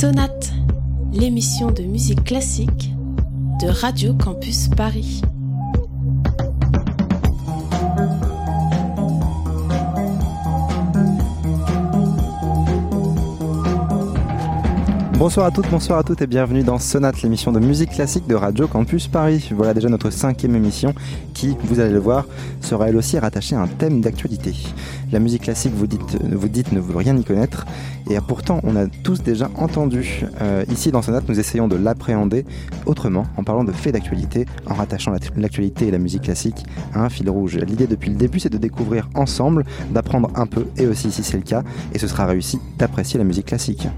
Sonate, l'émission de musique classique de Radio Campus Paris. Bonsoir à toutes, bonsoir à toutes et bienvenue dans Sonate, l'émission de musique classique de Radio Campus Paris. Voilà déjà notre cinquième émission qui, vous allez le voir, sera elle aussi rattachée à un thème d'actualité. La musique classique, vous dites, vous dites ne veut rien y connaître et pourtant on a tous déjà entendu. Euh, ici dans Sonate, nous essayons de l'appréhender autrement en parlant de faits d'actualité, en rattachant l'actualité et la musique classique à un fil rouge. L'idée depuis le début, c'est de découvrir ensemble, d'apprendre un peu et aussi si c'est le cas, et ce sera réussi d'apprécier la musique classique.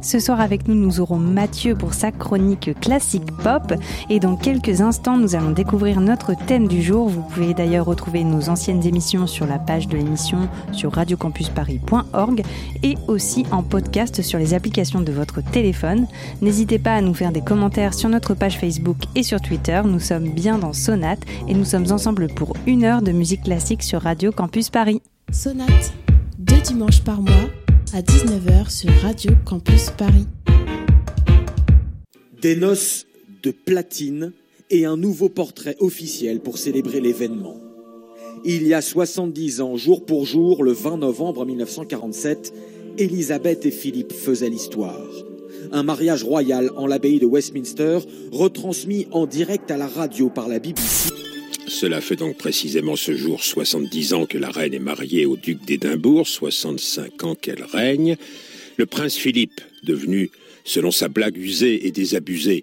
Ce soir avec nous, nous aurons Mathieu pour sa chronique classique pop. Et dans quelques instants, nous allons découvrir notre thème du jour. Vous pouvez d'ailleurs retrouver nos anciennes émissions sur la page de l'émission sur radiocampusparis.org et aussi en podcast sur les applications de votre téléphone. N'hésitez pas à nous faire des commentaires sur notre page Facebook et sur Twitter. Nous sommes bien dans Sonate et nous sommes ensemble pour une heure de musique classique sur Radio Campus Paris. Sonate, deux dimanches par mois à 19h sur Radio Campus Paris. Des noces de platine et un nouveau portrait officiel pour célébrer l'événement. Il y a 70 ans, jour pour jour, le 20 novembre 1947, Élisabeth et Philippe faisaient l'histoire. Un mariage royal en l'abbaye de Westminster, retransmis en direct à la radio par la BBC. Cela fait donc précisément ce jour 70 ans que la reine est mariée au duc d'Édimbourg, 65 ans qu'elle règne. Le prince Philippe, devenu, selon sa blague usée et désabusée,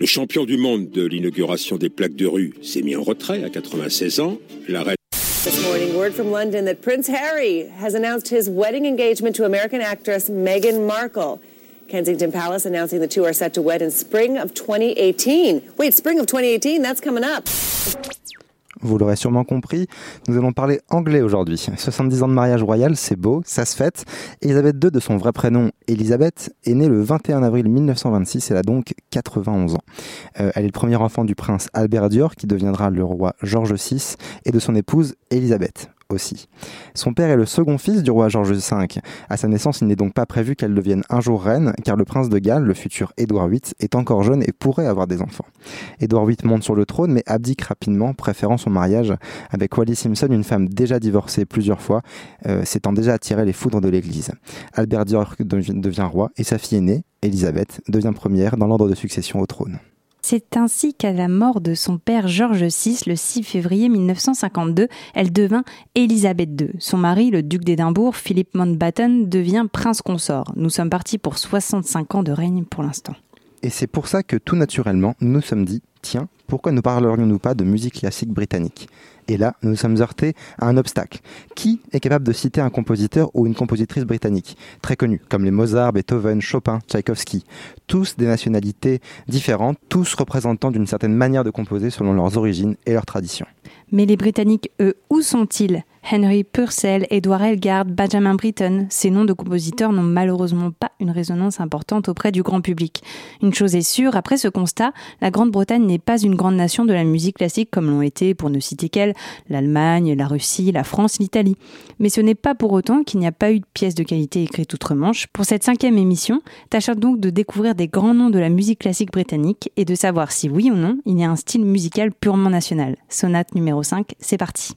le champion du monde de l'inauguration des plaques de rue, s'est mis en retrait à 96 ans. La reine This morning, word from London that Prince Harry has announced his wedding engagement to American actress Meghan Markle. Kensington Palace announcing the two are set to wed in spring of 2018. Wait, spring of 2018? That's coming up. Vous l'aurez sûrement compris, nous allons parler anglais aujourd'hui. 70 ans de mariage royal, c'est beau, ça se fête. Elisabeth II, de son vrai prénom Elisabeth, est née le 21 avril 1926, elle a donc 91 ans. Euh, elle est le premier enfant du prince Albert Dior, qui deviendra le roi George VI, et de son épouse Elisabeth Son père est le second fils du roi George V. À sa naissance, il n'est donc pas prévu qu'elle devienne un jour reine, car le prince de Galles, le futur Édouard VIII, est encore jeune et pourrait avoir des enfants. Édouard VIII monte sur le trône, mais abdique rapidement, préférant son mariage avec Wally Simpson, une femme déjà divorcée plusieurs fois, euh, s'étant déjà attiré les foudres de l'Église. Albert Dior devient roi et sa fille aînée, Élisabeth, devient première dans l'ordre de succession au trône. C'est ainsi qu'à la mort de son père George VI le 6 février 1952, elle devint Élisabeth II. Son mari, le duc d'Édimbourg, Philip Mountbatten, devient prince consort. Nous sommes partis pour 65 ans de règne pour l'instant. Et c'est pour ça que tout naturellement, nous nous sommes dit, tiens, pourquoi ne parlerions-nous pas de musique classique britannique? Et là, nous sommes heurtés à un obstacle. Qui est capable de citer un compositeur ou une compositrice britannique Très connus, comme les Mozart, Beethoven, Chopin, Tchaïkovski. Tous des nationalités différentes, tous représentants d'une certaine manière de composer selon leurs origines et leurs traditions. Mais les Britanniques, eux, où sont-ils? Henry Purcell, Edward Elgard, Benjamin Britten, ces noms de compositeurs n'ont malheureusement pas une résonance importante auprès du grand public. Une chose est sûre, après ce constat, la Grande-Bretagne n'est pas une grande nation de la musique classique comme l'ont été, pour ne citer qu'elle, l'Allemagne, la Russie, la France, l'Italie. Mais ce n'est pas pour autant qu'il n'y a pas eu de pièces de qualité écrites outre-Manche. Pour cette cinquième émission, tâchons donc de découvrir des grands noms de la musique classique britannique et de savoir si oui ou non il y a un style musical purement national. Sonate numéro 5, c'est parti.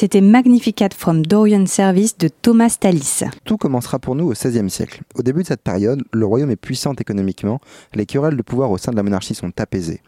C'était Magnificat from Dorian Service de Thomas Tallis. Tout commencera pour nous au XVIe siècle. Au début de cette période, le royaume est puissant économiquement, les querelles de pouvoir au sein de la monarchie sont apaisées.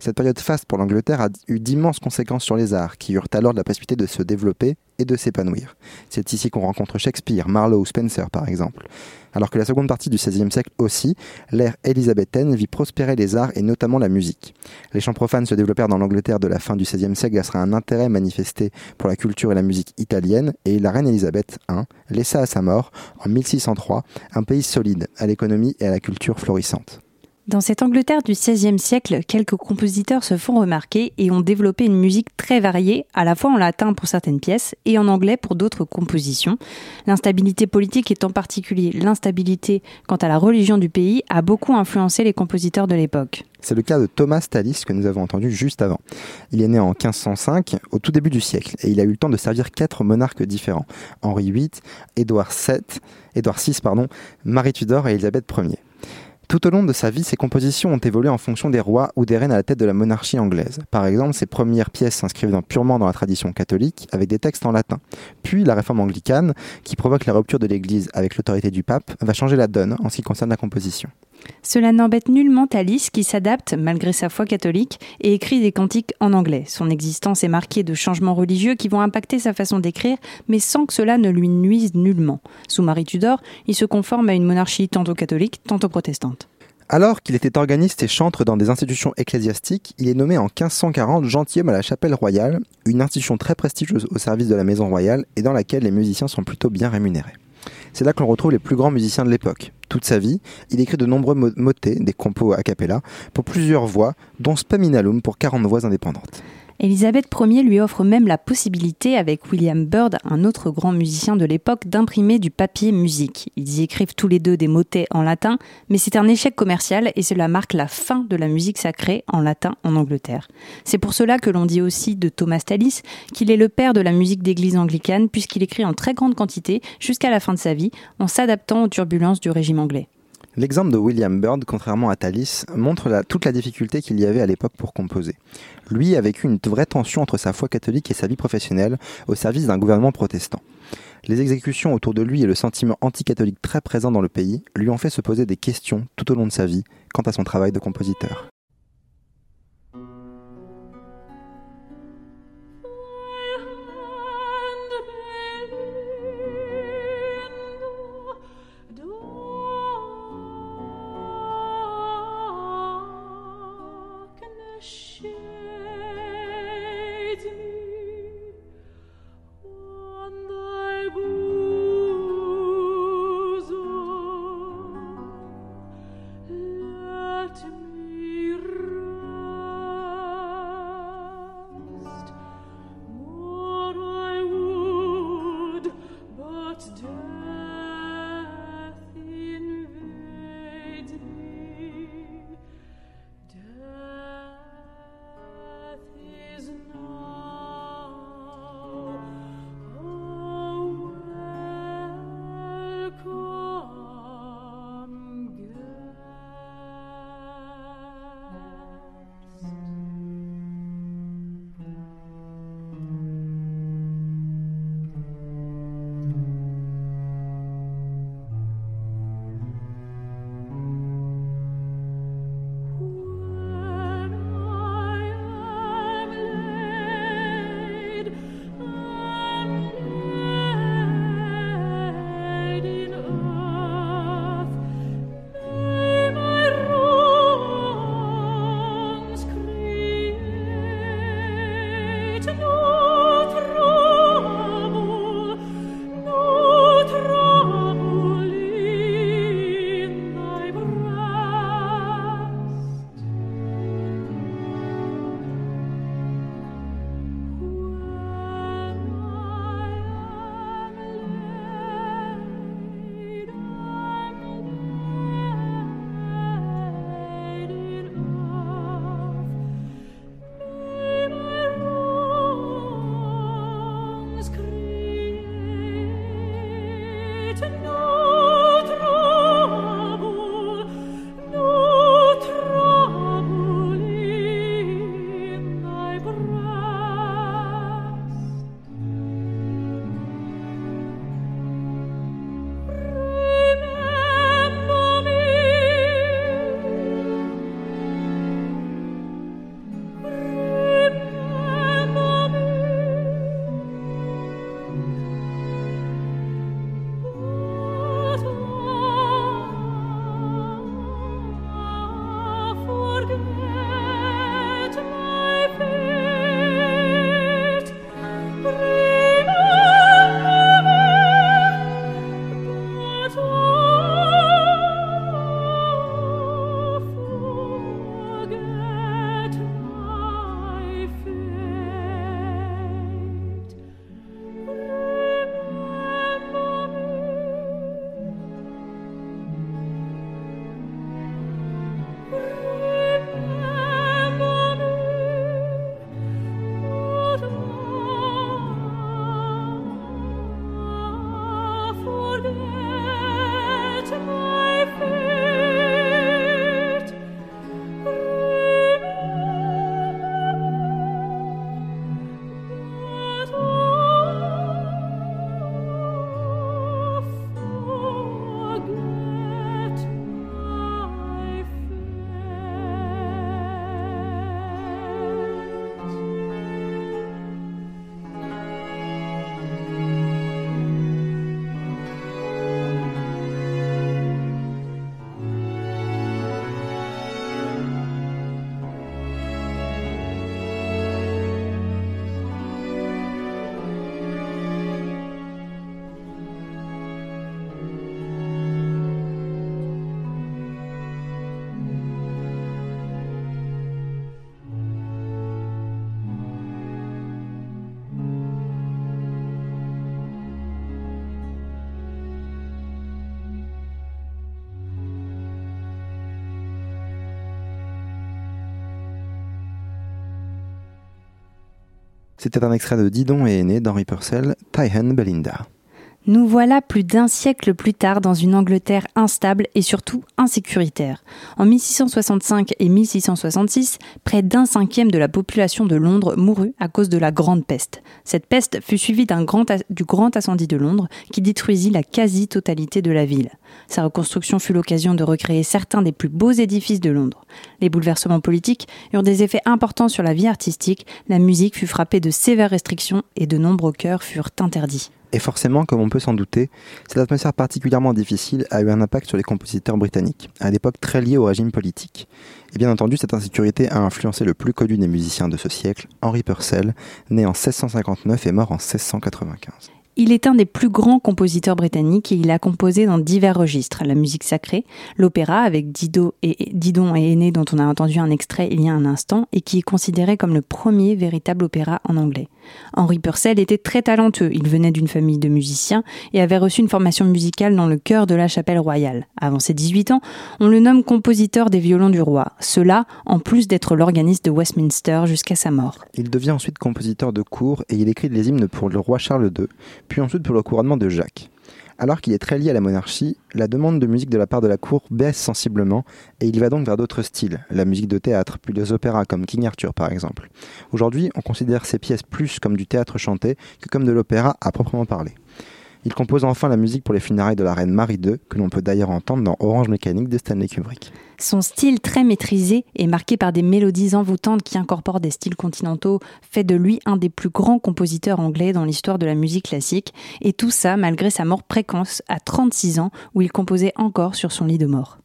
Cette période faste pour l'Angleterre a eu d'immenses conséquences sur les arts, qui eurent alors la possibilité de se développer et de s'épanouir. C'est ici qu'on rencontre Shakespeare, Marlowe, Spencer par exemple. Alors que la seconde partie du XVIe siècle aussi, l'ère élisabéthaine vit prospérer les arts et notamment la musique. Les chants profanes se développèrent dans l'Angleterre de la fin du XVIe siècle grâce à un intérêt manifesté pour la culture et la musique italienne, et la reine Élisabeth I laissa à sa mort, en 1603, un pays solide à l'économie et à la culture florissante. Dans cette Angleterre du XVIe siècle, quelques compositeurs se font remarquer et ont développé une musique très variée, à la fois en latin pour certaines pièces et en anglais pour d'autres compositions. L'instabilité politique et en particulier l'instabilité quant à la religion du pays a beaucoup influencé les compositeurs de l'époque. C'est le cas de Thomas Tallis que nous avons entendu juste avant. Il est né en 1505, au tout début du siècle, et il a eu le temps de servir quatre monarques différents Henri VIII, Édouard VII, Édouard VI, Marie Tudor et Élisabeth Ier. Tout au long de sa vie, ses compositions ont évolué en fonction des rois ou des reines à la tête de la monarchie anglaise. Par exemple, ses premières pièces s'inscrivent purement dans la tradition catholique, avec des textes en latin. Puis la réforme anglicane, qui provoque la rupture de l'Église avec l'autorité du pape, va changer la donne en ce qui concerne la composition. Cela n'embête nullement Thalys qui s'adapte, malgré sa foi catholique, et écrit des cantiques en anglais. Son existence est marquée de changements religieux qui vont impacter sa façon d'écrire, mais sans que cela ne lui nuise nullement. Sous Marie Tudor, il se conforme à une monarchie tantôt catholique, tantôt protestante. Alors qu'il était organiste et chantre dans des institutions ecclésiastiques, il est nommé en 1540 gentilhomme à la chapelle royale, une institution très prestigieuse au service de la maison royale et dans laquelle les musiciens sont plutôt bien rémunérés. C'est là que l'on retrouve les plus grands musiciens de l'époque. Toute sa vie, il écrit de nombreux motets, des compos a cappella, pour plusieurs voix, dont Spaminalum pour 40 voix indépendantes. Élisabeth Ier lui offre même la possibilité, avec William Byrd, un autre grand musicien de l'époque, d'imprimer du papier musique. Ils y écrivent tous les deux des motets en latin, mais c'est un échec commercial et cela marque la fin de la musique sacrée en latin en Angleterre. C'est pour cela que l'on dit aussi de Thomas Tallis qu'il est le père de la musique d'église anglicane, puisqu'il écrit en très grande quantité jusqu'à la fin de sa vie, en s'adaptant aux turbulences du régime anglais. L'exemple de William Byrd, contrairement à Thalys, montre toute la difficulté qu'il y avait à l'époque pour composer. Lui a vécu une vraie tension entre sa foi catholique et sa vie professionnelle au service d'un gouvernement protestant. Les exécutions autour de lui et le sentiment anticatholique très présent dans le pays lui ont fait se poser des questions tout au long de sa vie quant à son travail de compositeur. C'était un extrait de Didon et Aîné d'Henri Purcell, Tyhen Belinda. Nous voilà plus d'un siècle plus tard dans une Angleterre instable et surtout En 1665 et 1666, près d'un cinquième de la population de Londres mourut à cause de la Grande Peste. Cette peste fut suivie du grand incendie de Londres qui détruisit la quasi-totalité de la ville. Sa reconstruction fut l'occasion de recréer certains des plus beaux édifices de Londres. Les bouleversements politiques eurent des effets importants sur la vie artistique, la musique fut frappée de sévères restrictions et de nombreux chœurs furent interdits. Et forcément, comme on peut s'en douter, cette atmosphère particulièrement difficile a eu un impact sur les compositeurs britanniques, à l'époque très lié au régime politique. Et bien entendu, cette insécurité a influencé le plus connu des musiciens de ce siècle, Henry Purcell, né en 1659 et mort en 1695. Il est un des plus grands compositeurs britanniques et il a composé dans divers registres, la musique sacrée, l'opéra avec Didon et Aîné dont on a entendu un extrait il y a un instant et qui est considéré comme le premier véritable opéra en anglais. Henri Purcell était très talentueux, il venait d'une famille de musiciens et avait reçu une formation musicale dans le chœur de la chapelle royale. Avant ses 18 ans, on le nomme compositeur des violons du roi, cela en plus d'être l'organiste de Westminster jusqu'à sa mort. Il devient ensuite compositeur de cour et il écrit des hymnes pour le roi Charles II, puis ensuite pour le couronnement de Jacques. Alors qu'il est très lié à la monarchie, la demande de musique de la part de la cour baisse sensiblement et il va donc vers d'autres styles, la musique de théâtre, puis les opéras comme King Arthur par exemple. Aujourd'hui, on considère ces pièces plus comme du théâtre chanté que comme de l'opéra à proprement parler. Il compose enfin la musique pour les funérailles de la reine Marie II, que l'on peut d'ailleurs entendre dans Orange Mécanique de Stanley Kubrick. Son style très maîtrisé est marqué par des mélodies envoûtantes qui incorporent des styles continentaux, fait de lui un des plus grands compositeurs anglais dans l'histoire de la musique classique, et tout ça malgré sa mort précoce à 36 ans où il composait encore sur son lit de mort.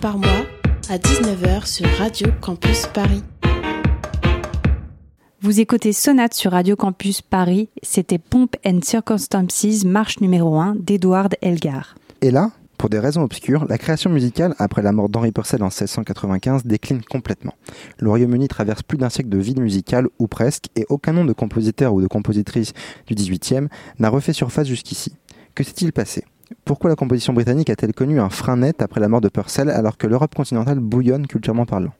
Par mois à 19h sur Radio Campus Paris. Vous écoutez Sonate sur Radio Campus Paris, c'était Pomp and Circumstances, marche numéro 1 d'Edward Elgar. Et là, pour des raisons obscures, la création musicale, après la mort d'Henri Purcell en 1695, décline complètement. Le Royaume-Uni traverse plus d'un siècle de vide musical, ou presque, et aucun nom de compositeur ou de compositrice du XVIIIe n'a refait surface jusqu'ici. Que s'est-il passé? Pourquoi la composition britannique a-t-elle connu un frein net après la mort de Purcell alors que l'Europe continentale bouillonne culturellement parlant?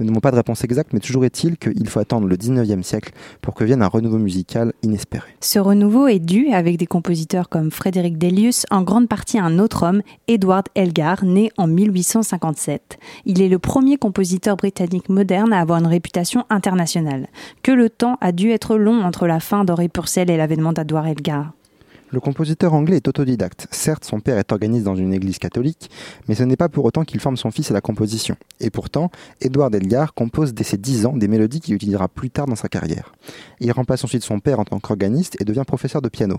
Nous n'avons pas de réponse exacte, mais toujours est-il qu'il faut attendre le 19e siècle pour que vienne un renouveau musical inespéré. Ce renouveau est dû, avec des compositeurs comme Frédéric Delius, en grande partie à un autre homme, Edward Elgar, né en 1857. Il est le premier compositeur britannique moderne à avoir une réputation internationale. Que le temps a dû être long entre la fin d'Henri Purcell et l'avènement d'Edward Elgar. Le compositeur anglais est autodidacte. Certes, son père est organiste dans une église catholique, mais ce n'est pas pour autant qu'il forme son fils à la composition. Et pourtant, Edward Elgar compose dès ses 10 ans des mélodies qu'il utilisera plus tard dans sa carrière. Il remplace ensuite son père en tant qu'organiste et devient professeur de piano.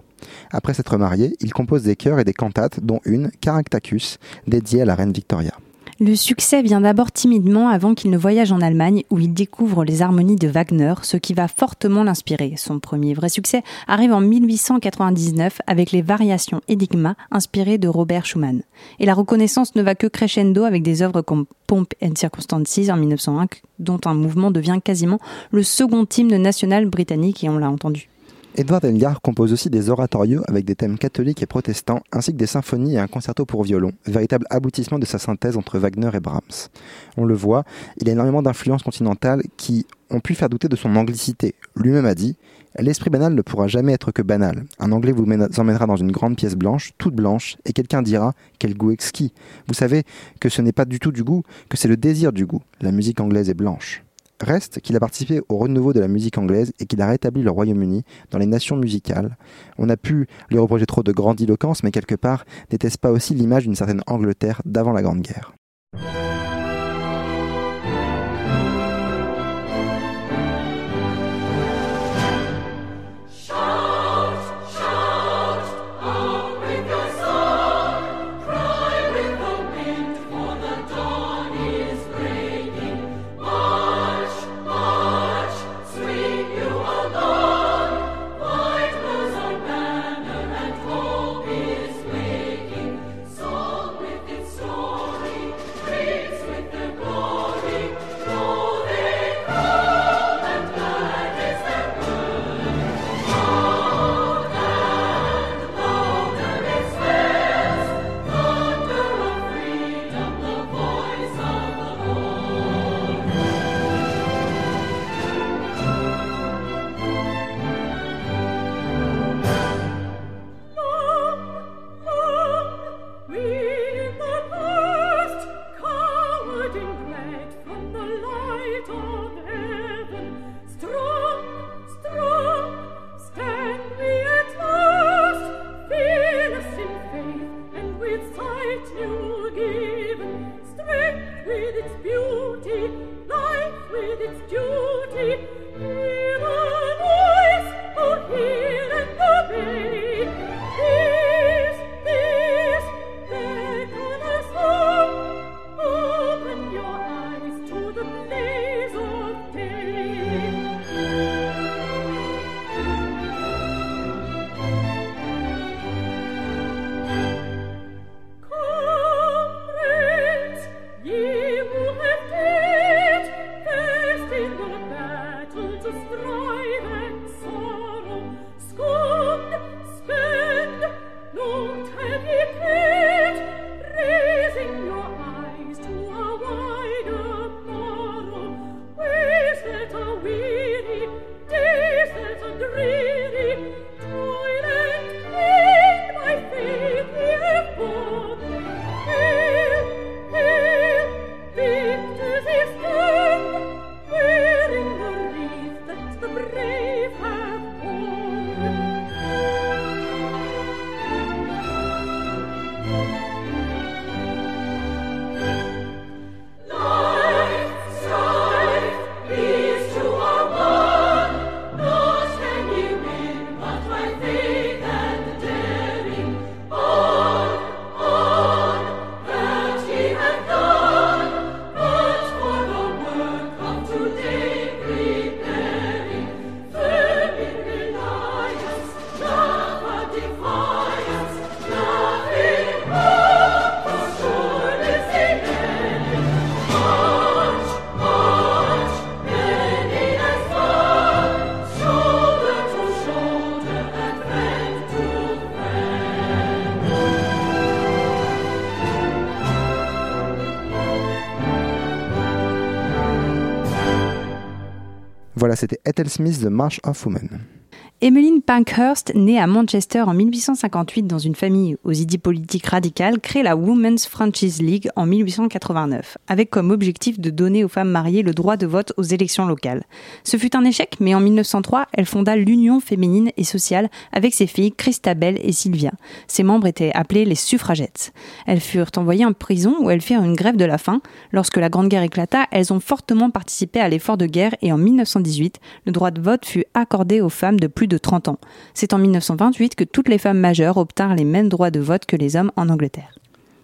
Après s'être marié, il compose des chœurs et des cantates, dont une, Caractacus, dédiée à la reine Victoria. Le succès vient d'abord timidement avant qu'il ne voyage en Allemagne où il découvre les harmonies de Wagner, ce qui va fortement l'inspirer. Son premier vrai succès arrive en 1899 avec les variations Enigma inspirées de Robert Schumann. Et la reconnaissance ne va que crescendo avec des œuvres comme Pomp and Circumstances en 1901, dont un mouvement devient quasiment le second hymne national britannique et on l'a entendu. Edward Elgar compose aussi des oratorios avec des thèmes catholiques et protestants, ainsi que des symphonies et un concerto pour violon, véritable aboutissement de sa synthèse entre Wagner et Brahms. On le voit, il a énormément d'influences continentales qui ont pu faire douter de son anglicité. Lui-même a dit L'esprit banal ne pourra jamais être que banal. Un anglais vous emmènera dans une grande pièce blanche, toute blanche, et quelqu'un dira Quel goût exquis Vous savez que ce n'est pas du tout du goût, que c'est le désir du goût. La musique anglaise est blanche. Reste qu'il a participé au renouveau de la musique anglaise et qu'il a rétabli le Royaume-Uni dans les nations musicales. On a pu lui reprocher trop de grandiloquence, mais quelque part, n'était-ce pas aussi l'image d'une certaine Angleterre d'avant la Grande Guerre? C'était Ethel Smith, The March of Women. Emmeline Pankhurst, née à Manchester en 1858 dans une famille aux idées politiques radicales, crée la Women's Franchise League en 1889, avec comme objectif de donner aux femmes mariées le droit de vote aux élections locales. Ce fut un échec, mais en 1903, elle fonda l'Union féminine et sociale avec ses filles Christabel et Sylvia. Ses membres étaient appelés les suffragettes. Elles furent envoyées en prison où elles firent une grève de la faim. Lorsque la Grande Guerre éclata, elles ont fortement participé à l'effort de guerre et en 1918, le droit de vote fut accordé aux femmes de plus de 30 ans. C'est en 1928 que toutes les femmes majeures obtinrent les mêmes droits de vote que les hommes en Angleterre.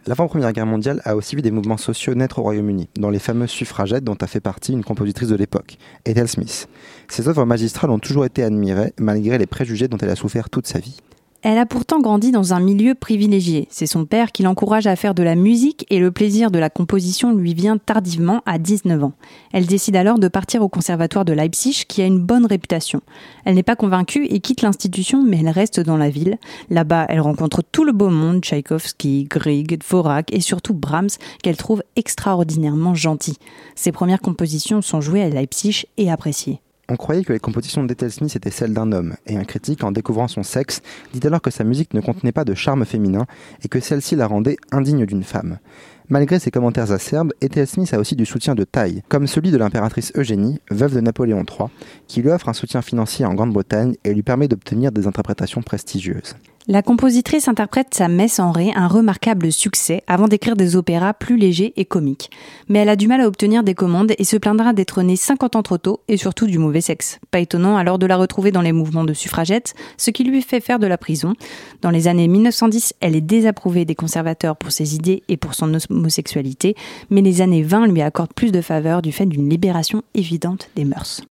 L'avant-première guerre mondiale a aussi vu des mouvements sociaux naître au Royaume-Uni, dont les fameuses suffragettes dont a fait partie une compositrice de l'époque, Ethel Smith. Ses œuvres magistrales ont toujours été admirées, malgré les préjugés dont elle a souffert toute sa vie. Elle a pourtant grandi dans un milieu privilégié. C'est son père qui l'encourage à faire de la musique et le plaisir de la composition lui vient tardivement à 19 ans. Elle décide alors de partir au conservatoire de Leipzig qui a une bonne réputation. Elle n'est pas convaincue et quitte l'institution mais elle reste dans la ville. Là-bas, elle rencontre tout le beau monde, Tchaïkovski, Grieg, Dvorak et surtout Brahms qu'elle trouve extraordinairement gentil. Ses premières compositions sont jouées à Leipzig et appréciées. On croyait que les compositions d'Ethel Smith étaient celles d'un homme, et un critique, en découvrant son sexe, dit alors que sa musique ne contenait pas de charme féminin et que celle-ci la rendait indigne d'une femme. Malgré ses commentaires acerbes, Ethel Smith a aussi du soutien de taille, comme celui de l'impératrice Eugénie, veuve de Napoléon III, qui lui offre un soutien financier en Grande-Bretagne et lui permet d'obtenir des interprétations prestigieuses. La compositrice interprète sa messe en ré, un remarquable succès, avant d'écrire des opéras plus légers et comiques. Mais elle a du mal à obtenir des commandes et se plaindra d'être née 50 ans trop tôt et surtout du mauvais sexe. Pas étonnant alors de la retrouver dans les mouvements de suffragettes, ce qui lui fait faire de la prison. Dans les années 1910, elle est désapprouvée des conservateurs pour ses idées et pour son homosexualité, mais les années 20 lui accordent plus de faveur du fait d'une libération évidente des mœurs.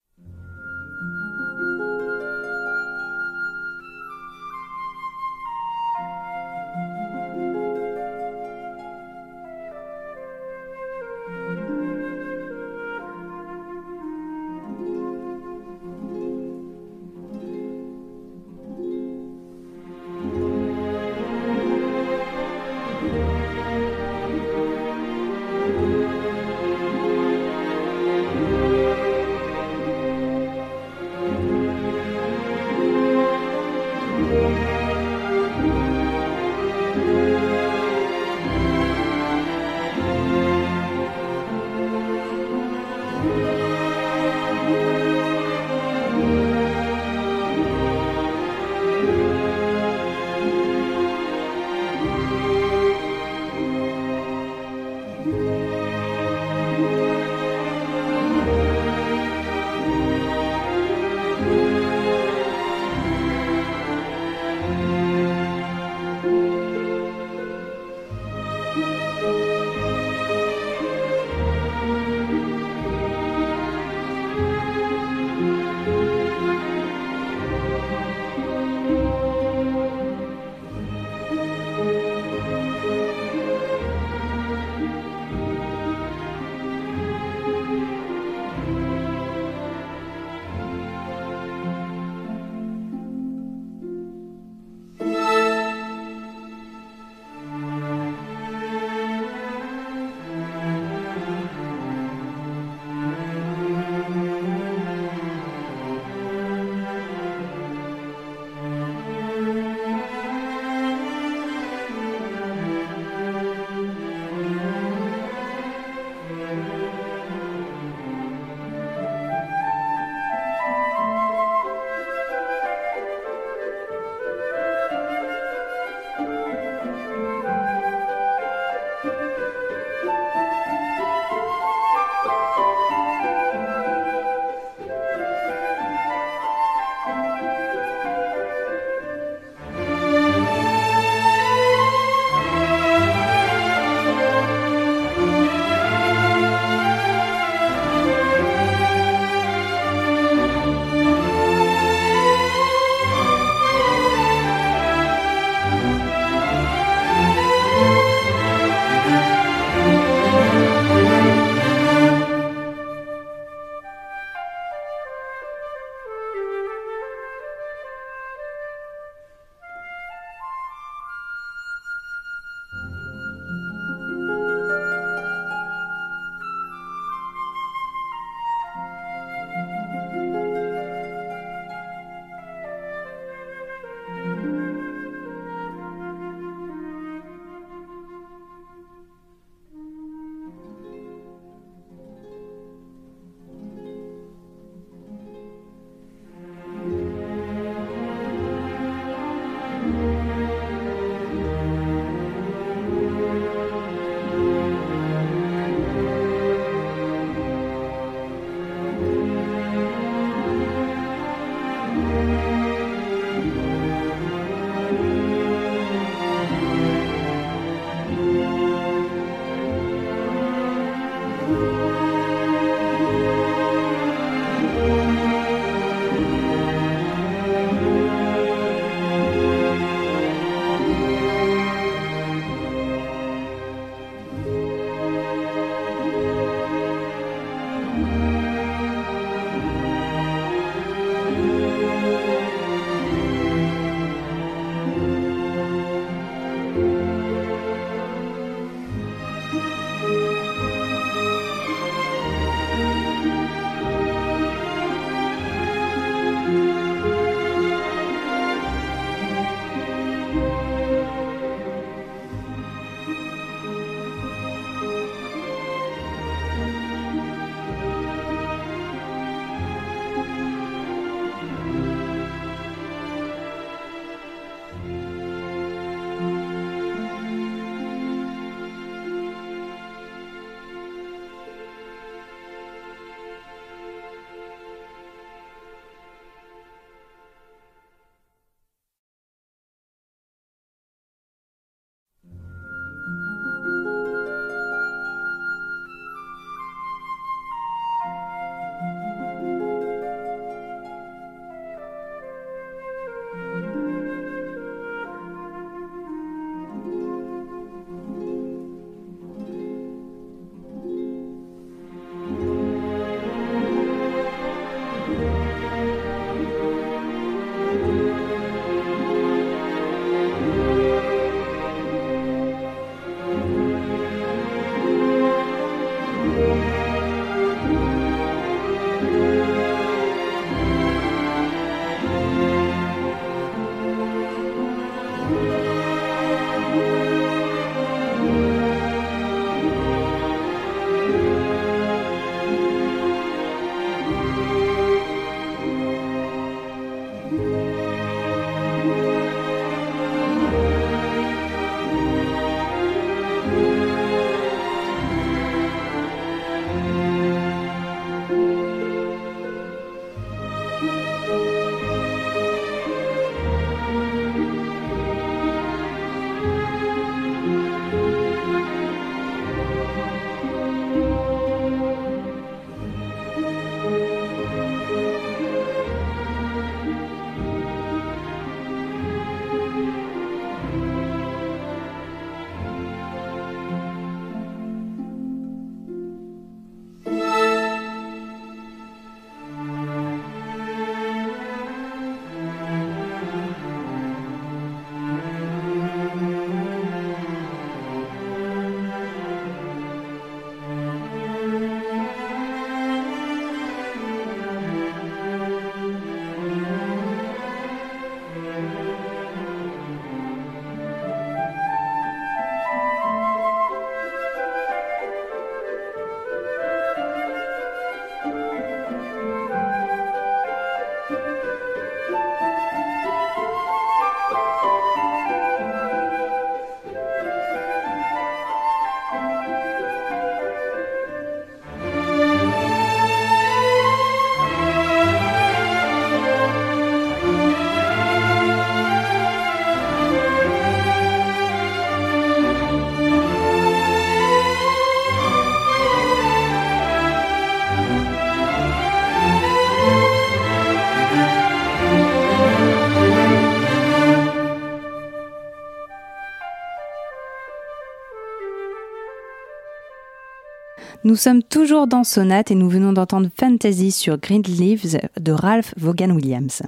Nous sommes toujours dans Sonate et nous venons d'entendre Fantasy sur Green Leaves de Ralph Vaughan Williams.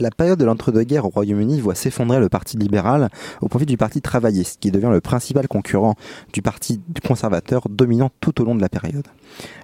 La période de l'entre-deux-guerres au Royaume-Uni voit s'effondrer le Parti libéral au profit du Parti travailliste, qui devient le principal concurrent du Parti conservateur dominant tout au long de la période.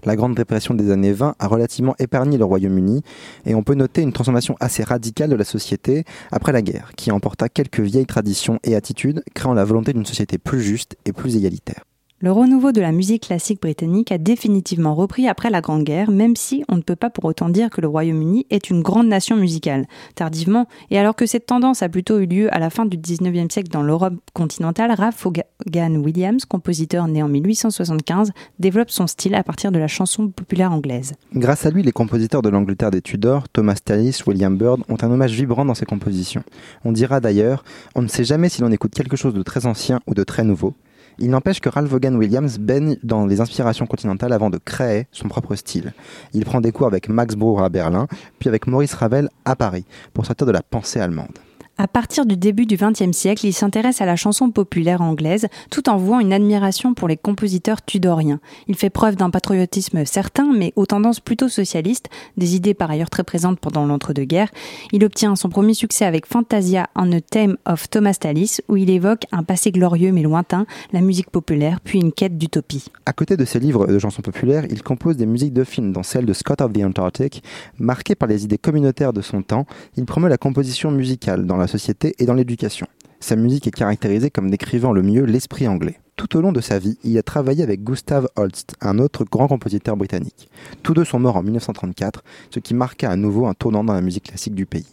La Grande Dépression des années 20 a relativement épargné le Royaume-Uni et on peut noter une transformation assez radicale de la société après la guerre, qui emporta quelques vieilles traditions et attitudes, créant la volonté d'une société plus juste et plus égalitaire. Le renouveau de la musique classique britannique a définitivement repris après la Grande Guerre, même si on ne peut pas pour autant dire que le Royaume-Uni est une grande nation musicale. Tardivement, et alors que cette tendance a plutôt eu lieu à la fin du 19e siècle dans l'Europe continentale, Ralph Vaughan Williams, compositeur né en 1875, développe son style à partir de la chanson populaire anglaise. Grâce à lui, les compositeurs de l'Angleterre des Tudors, Thomas Tallis, William Byrd, ont un hommage vibrant dans ses compositions. On dira d'ailleurs, on ne sait jamais si l'on écoute quelque chose de très ancien ou de très nouveau. Il n'empêche que Ralph Vaughan Williams baigne dans les inspirations continentales avant de créer son propre style. Il prend des cours avec Max Bruch à Berlin, puis avec Maurice Ravel à Paris, pour sortir de la pensée allemande. À partir du début du XXe siècle, il s'intéresse à la chanson populaire anglaise tout en vouant une admiration pour les compositeurs tudoriens. Il fait preuve d'un patriotisme certain, mais aux tendances plutôt socialistes, des idées par ailleurs très présentes pendant l'entre-deux-guerres. Il obtient son premier succès avec Fantasia on a Theme of Thomas Tallis, où il évoque un passé glorieux mais lointain, la musique populaire, puis une quête d'utopie. À côté de ses livres de chansons populaires, il compose des musiques de films, dont celle de Scott of the Antarctic. Marqué par les idées communautaires de son temps, il promeut la composition musicale dans société et dans l'éducation. Sa musique est caractérisée comme décrivant le mieux l'esprit anglais. Tout au long de sa vie, il a travaillé avec Gustav Holst, un autre grand compositeur britannique. Tous deux sont morts en 1934, ce qui marqua à nouveau un tournant dans la musique classique du pays.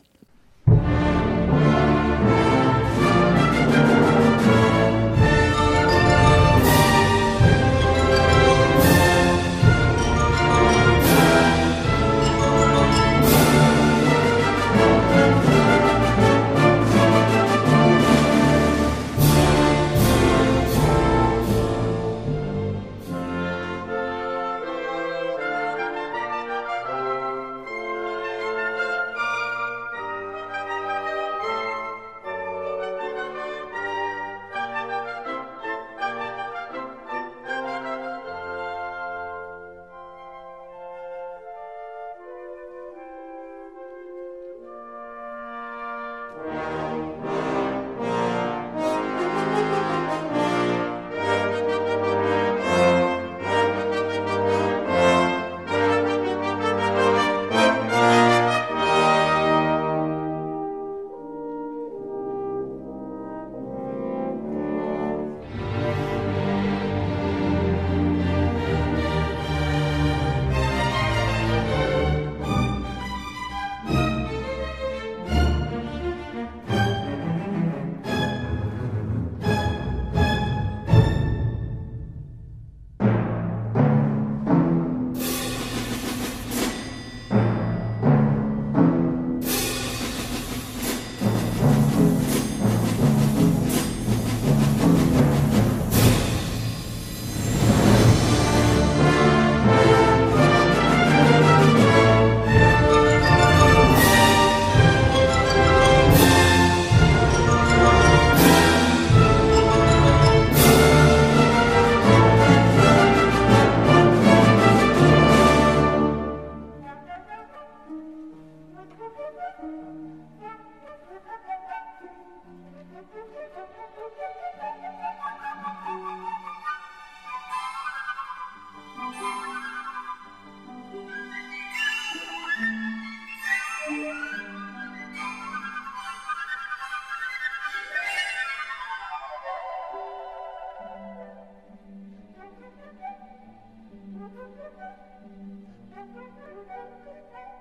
Thank you.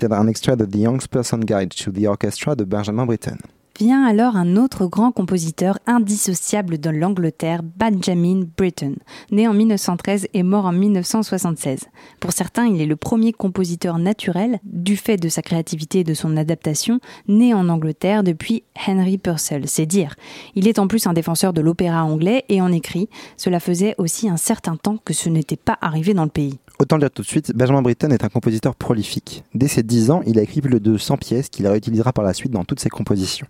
C'était un extrait de The Young Person Guide to the Orchestra de Benjamin Britten. Vient alors un autre grand compositeur indissociable de l'Angleterre, Benjamin Britten, né en 1913 et mort en 1976. Pour certains, il est le premier compositeur naturel, du fait de sa créativité et de son adaptation, né en Angleterre depuis Henry Purcell, c'est dire. Il est en plus un défenseur de l'opéra anglais et en écrit. Cela faisait aussi un certain temps que ce n'était pas arrivé dans le pays. Autant le dire tout de suite, Benjamin Britten est un compositeur prolifique. Dès ses 10 ans, il a écrit plus de 200 pièces qu'il réutilisera par la suite dans toutes ses compositions.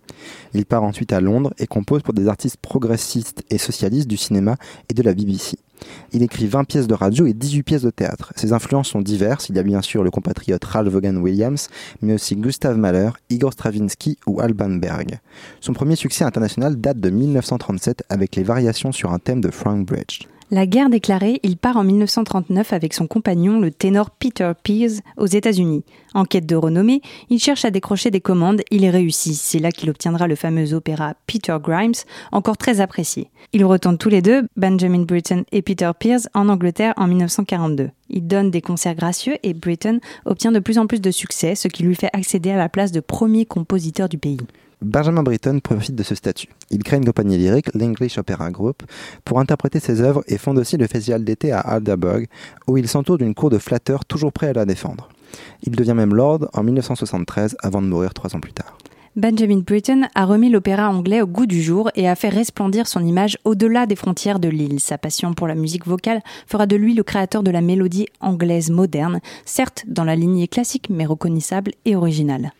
Il part ensuite à Londres et compose pour des artistes progressistes et socialistes du cinéma et de la BBC. Il écrit 20 pièces de radio et 18 pièces de théâtre. Ses influences sont diverses. Il y a bien sûr le compatriote Ralph Vaughan Williams, mais aussi Gustav Mahler, Igor Stravinsky ou Alban Berg. Son premier succès international date de 1937 avec les variations sur un thème de Frank Bridge. La guerre déclarée, il part en 1939 avec son compagnon, le ténor Peter Pears, aux États-Unis. En quête de renommée, il cherche à décrocher des commandes, il réussit. C'est là qu'il obtiendra le fameux opéra Peter Grimes, encore très apprécié. Ils retentent tous les deux, Benjamin Britten et Peter Pears, en Angleterre en 1942. Il donne des concerts gracieux et Britten obtient de plus en plus de succès, ce qui lui fait accéder à la place de premier compositeur du pays. Benjamin Britten profite de ce statut. Il crée une compagnie lyrique, l'English Opera Group, pour interpréter ses œuvres et fonde aussi le festival d'été à Alderburgh, où il s'entoure d'une cour de flatteurs toujours prêts à la défendre. Il devient même lord en 1973 avant de mourir trois ans plus tard. Benjamin Britten a remis l'opéra anglais au goût du jour et a fait resplendir son image au-delà des frontières de l'île. Sa passion pour la musique vocale fera de lui le créateur de la mélodie anglaise moderne, certes dans la lignée classique mais reconnaissable et originale.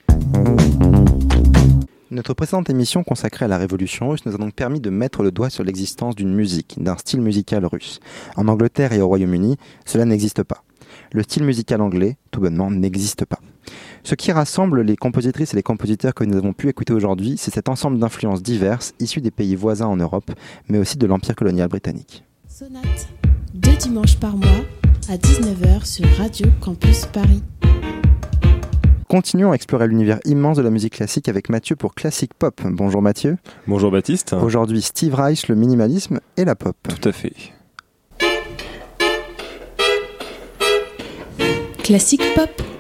Notre précédente émission consacrée à la révolution russe nous a donc permis de mettre le doigt sur l'existence d'une musique, d'un style musical russe. En Angleterre et au Royaume-Uni, cela n'existe pas. Le style musical anglais, tout bonnement, n'existe pas. Ce qui rassemble les compositrices et les compositeurs que nous avons pu écouter aujourd'hui, c'est cet ensemble d'influences diverses issues des pays voisins en Europe, mais aussi de l'Empire colonial britannique. Sonate, deux dimanches par mois, à 19h sur Radio Campus Paris. Continuons à explorer l'univers immense de la musique classique avec Mathieu pour Classic Pop. Bonjour Mathieu. Bonjour Baptiste. Aujourd'hui Steve Reich, le minimalisme et la pop. Tout à fait. Classic Pop.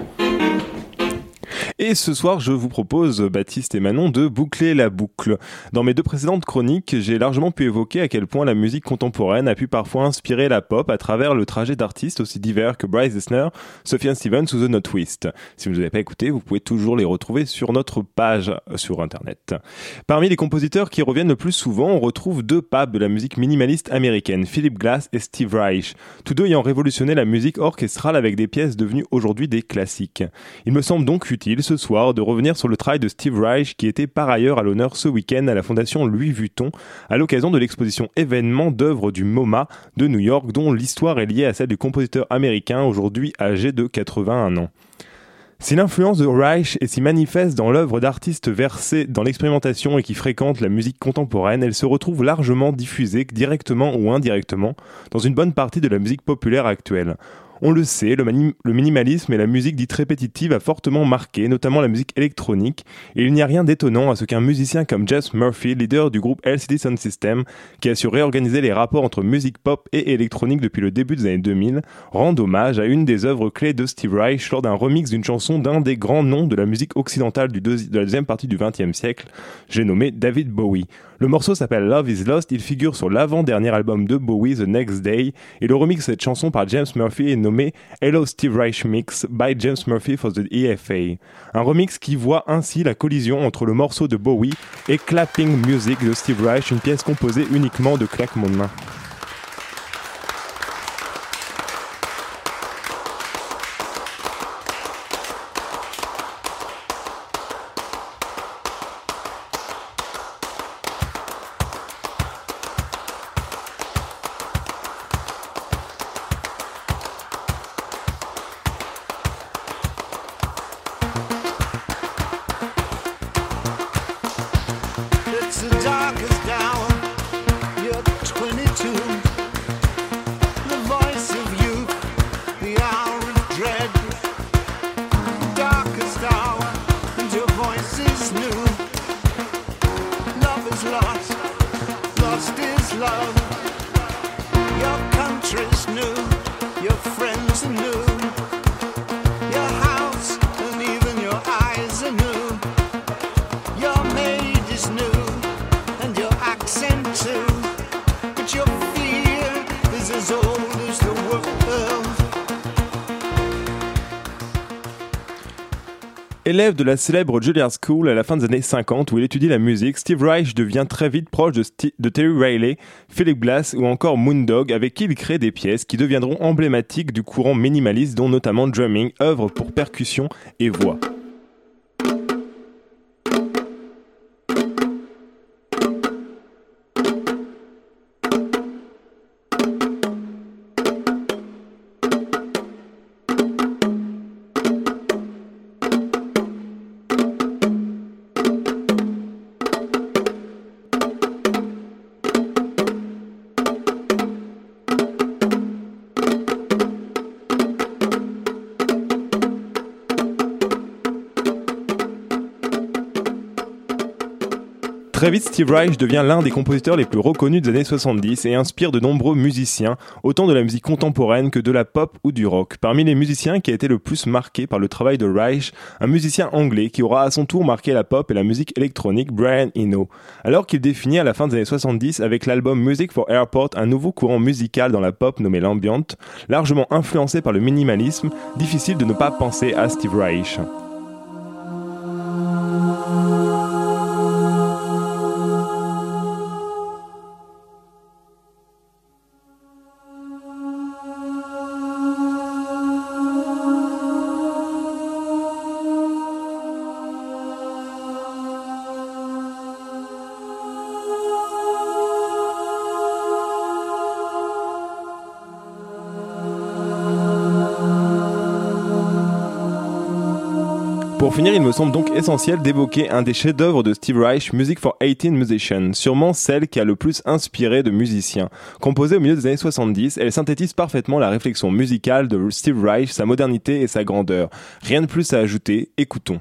Et ce soir, je vous propose, Baptiste et Manon, de boucler la boucle. Dans mes deux précédentes chroniques, j'ai largement pu évoquer à quel point la musique contemporaine a pu parfois inspirer la pop à travers le trajet d'artistes aussi divers que Bryce Dessner, Sophian Stevens ou The Not Twist. Si vous ne les avez pas écoutés, vous pouvez toujours les retrouver sur notre page sur Internet. Parmi les compositeurs qui reviennent le plus souvent, on retrouve deux papes de la musique minimaliste américaine, Philip Glass et Steve Reich, tous deux ayant révolutionné la musique orchestrale avec des pièces devenues aujourd'hui des classiques. Il me semble donc utile ce soir de revenir sur le travail de Steve Reich qui était par ailleurs à l'honneur ce week-end à la fondation Louis Vuitton à l'occasion de l'exposition événement d'œuvres du MoMA de New York dont l'histoire est liée à celle du compositeur américain aujourd'hui âgé de 81 ans. Si l'influence de Reich est si manifeste dans l'œuvre d'artistes versés dans l'expérimentation et qui fréquentent la musique contemporaine, elle se retrouve largement diffusée, directement ou indirectement, dans une bonne partie de la musique populaire actuelle. On le sait, le, minimalisme et la musique dite répétitive a fortement marqué, notamment la musique électronique, et il n'y a rien d'étonnant à ce qu'un musicien comme Jess Murphy, leader du groupe LCD Sound System, qui a su réorganiser les rapports entre musique pop et électronique depuis le début des années 2000, rende hommage à une des œuvres clés de Steve Reich lors d'un remix d'une chanson d'un des grands noms de la musique occidentale de la deuxième partie du XXe siècle, j'ai nommé David Bowie. Le morceau s'appelle Love is Lost, il figure sur l'avant-dernier album de Bowie, The Next Day, et le remix de cette chanson par James Murphy est nommé Hello Steve Reich Mix by James Murphy for the EFA. Un remix qui voit ainsi la collision entre le morceau de Bowie et Clapping Music de Steve Reich, une pièce composée uniquement de claquements de mains. De la célèbre Juilliard School à la fin des années 50 où il étudie la musique, Steve Reich devient très vite proche de, Terry Riley, Philip Glass ou encore Moondog avec qui il crée des pièces qui deviendront emblématiques du courant minimaliste dont notamment Drumming, œuvre pour percussion et voix. Très vite, Steve Reich devient l'un des compositeurs les plus reconnus des années 70 et inspire de nombreux musiciens, autant de la musique contemporaine que de la pop ou du rock. Parmi les musiciens qui a été le plus marqué par le travail de Reich, un musicien anglais qui aura à son tour marqué la pop et la musique électronique, Brian Eno. Alors qu'il définit à la fin des années 70 avec l'album Music for Airport un nouveau courant musical dans la pop nommé l'ambient, largement influencé par le minimalisme, difficile de ne pas penser à Steve Reich. Il me semble donc essentiel d'évoquer un des chefs-d'œuvre de Steve Reich, Music for 18 Musicians, sûrement celle qui a le plus inspiré de musiciens. Composée au milieu des années 70, elle synthétise parfaitement la réflexion musicale de Steve Reich, sa modernité et sa grandeur. Rien de plus à ajouter, écoutons.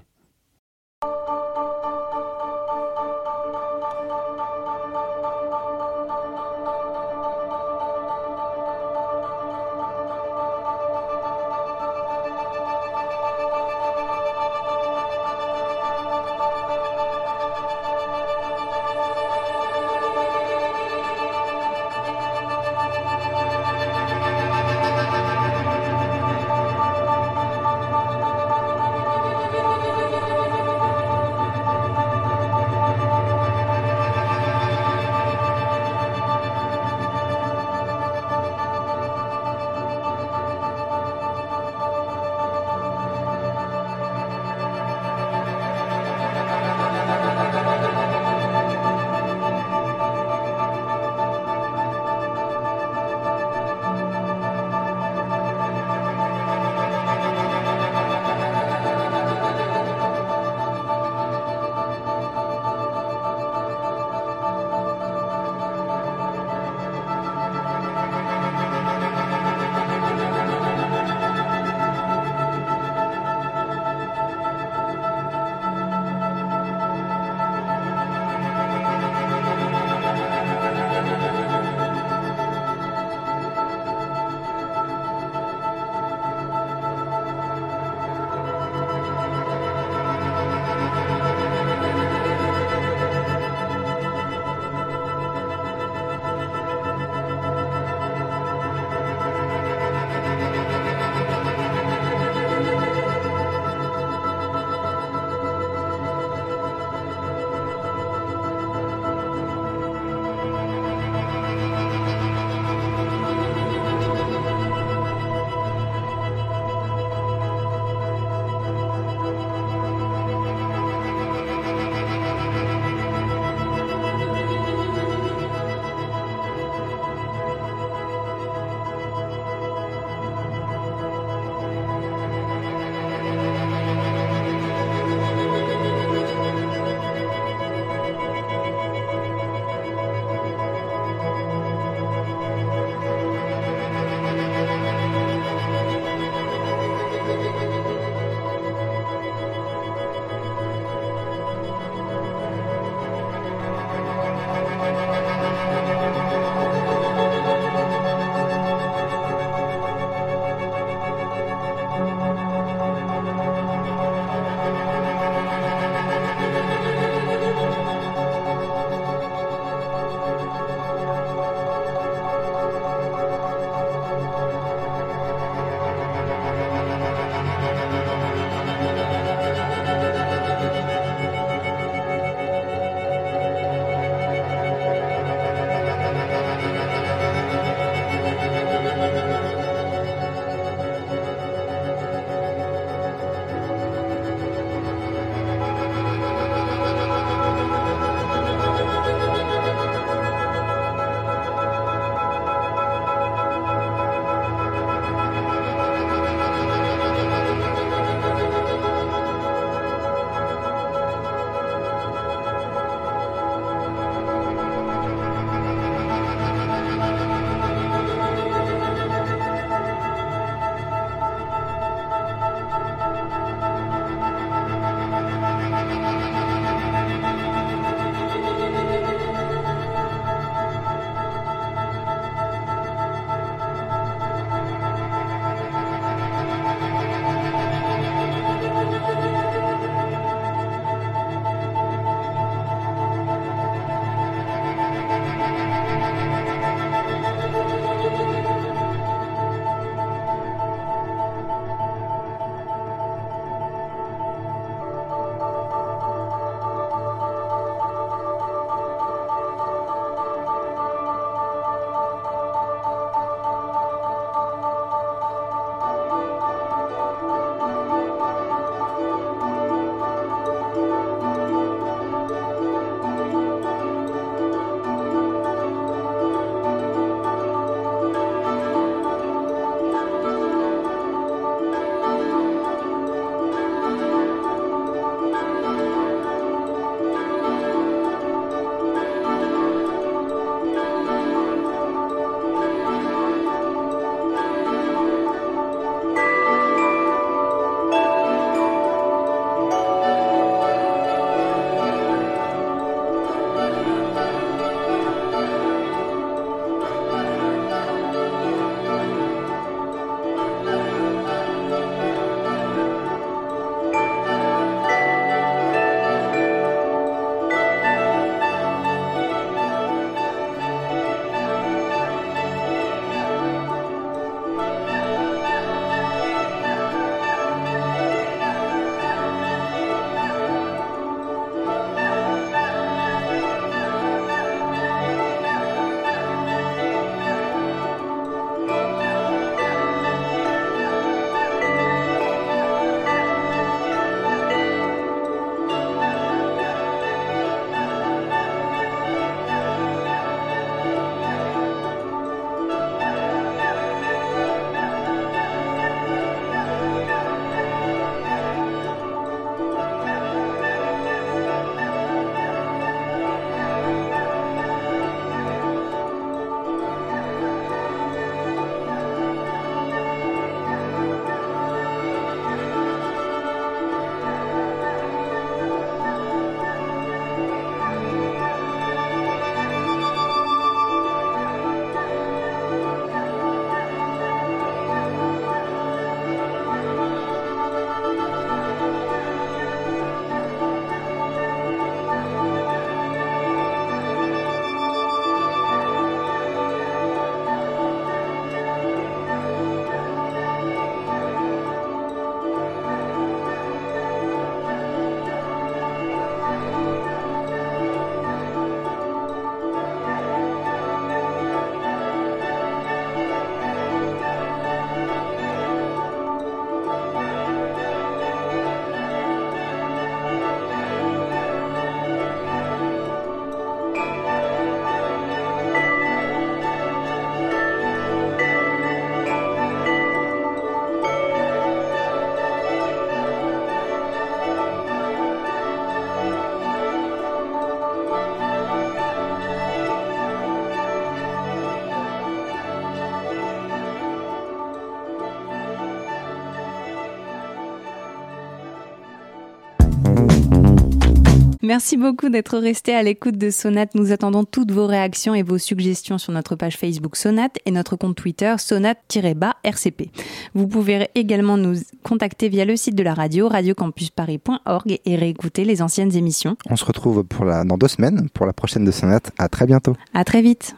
Merci beaucoup d'être resté à l'écoute de Sonate. Nous attendons toutes vos réactions et vos suggestions sur notre page Facebook Sonate et notre compte Twitter sonate-rcp. Vous pouvez également nous contacter via le site de la radio, radiocampusparis.org et réécouter les anciennes émissions. On se retrouve pour la, dans deux semaines pour la prochaine de Sonate. À très bientôt. À très vite.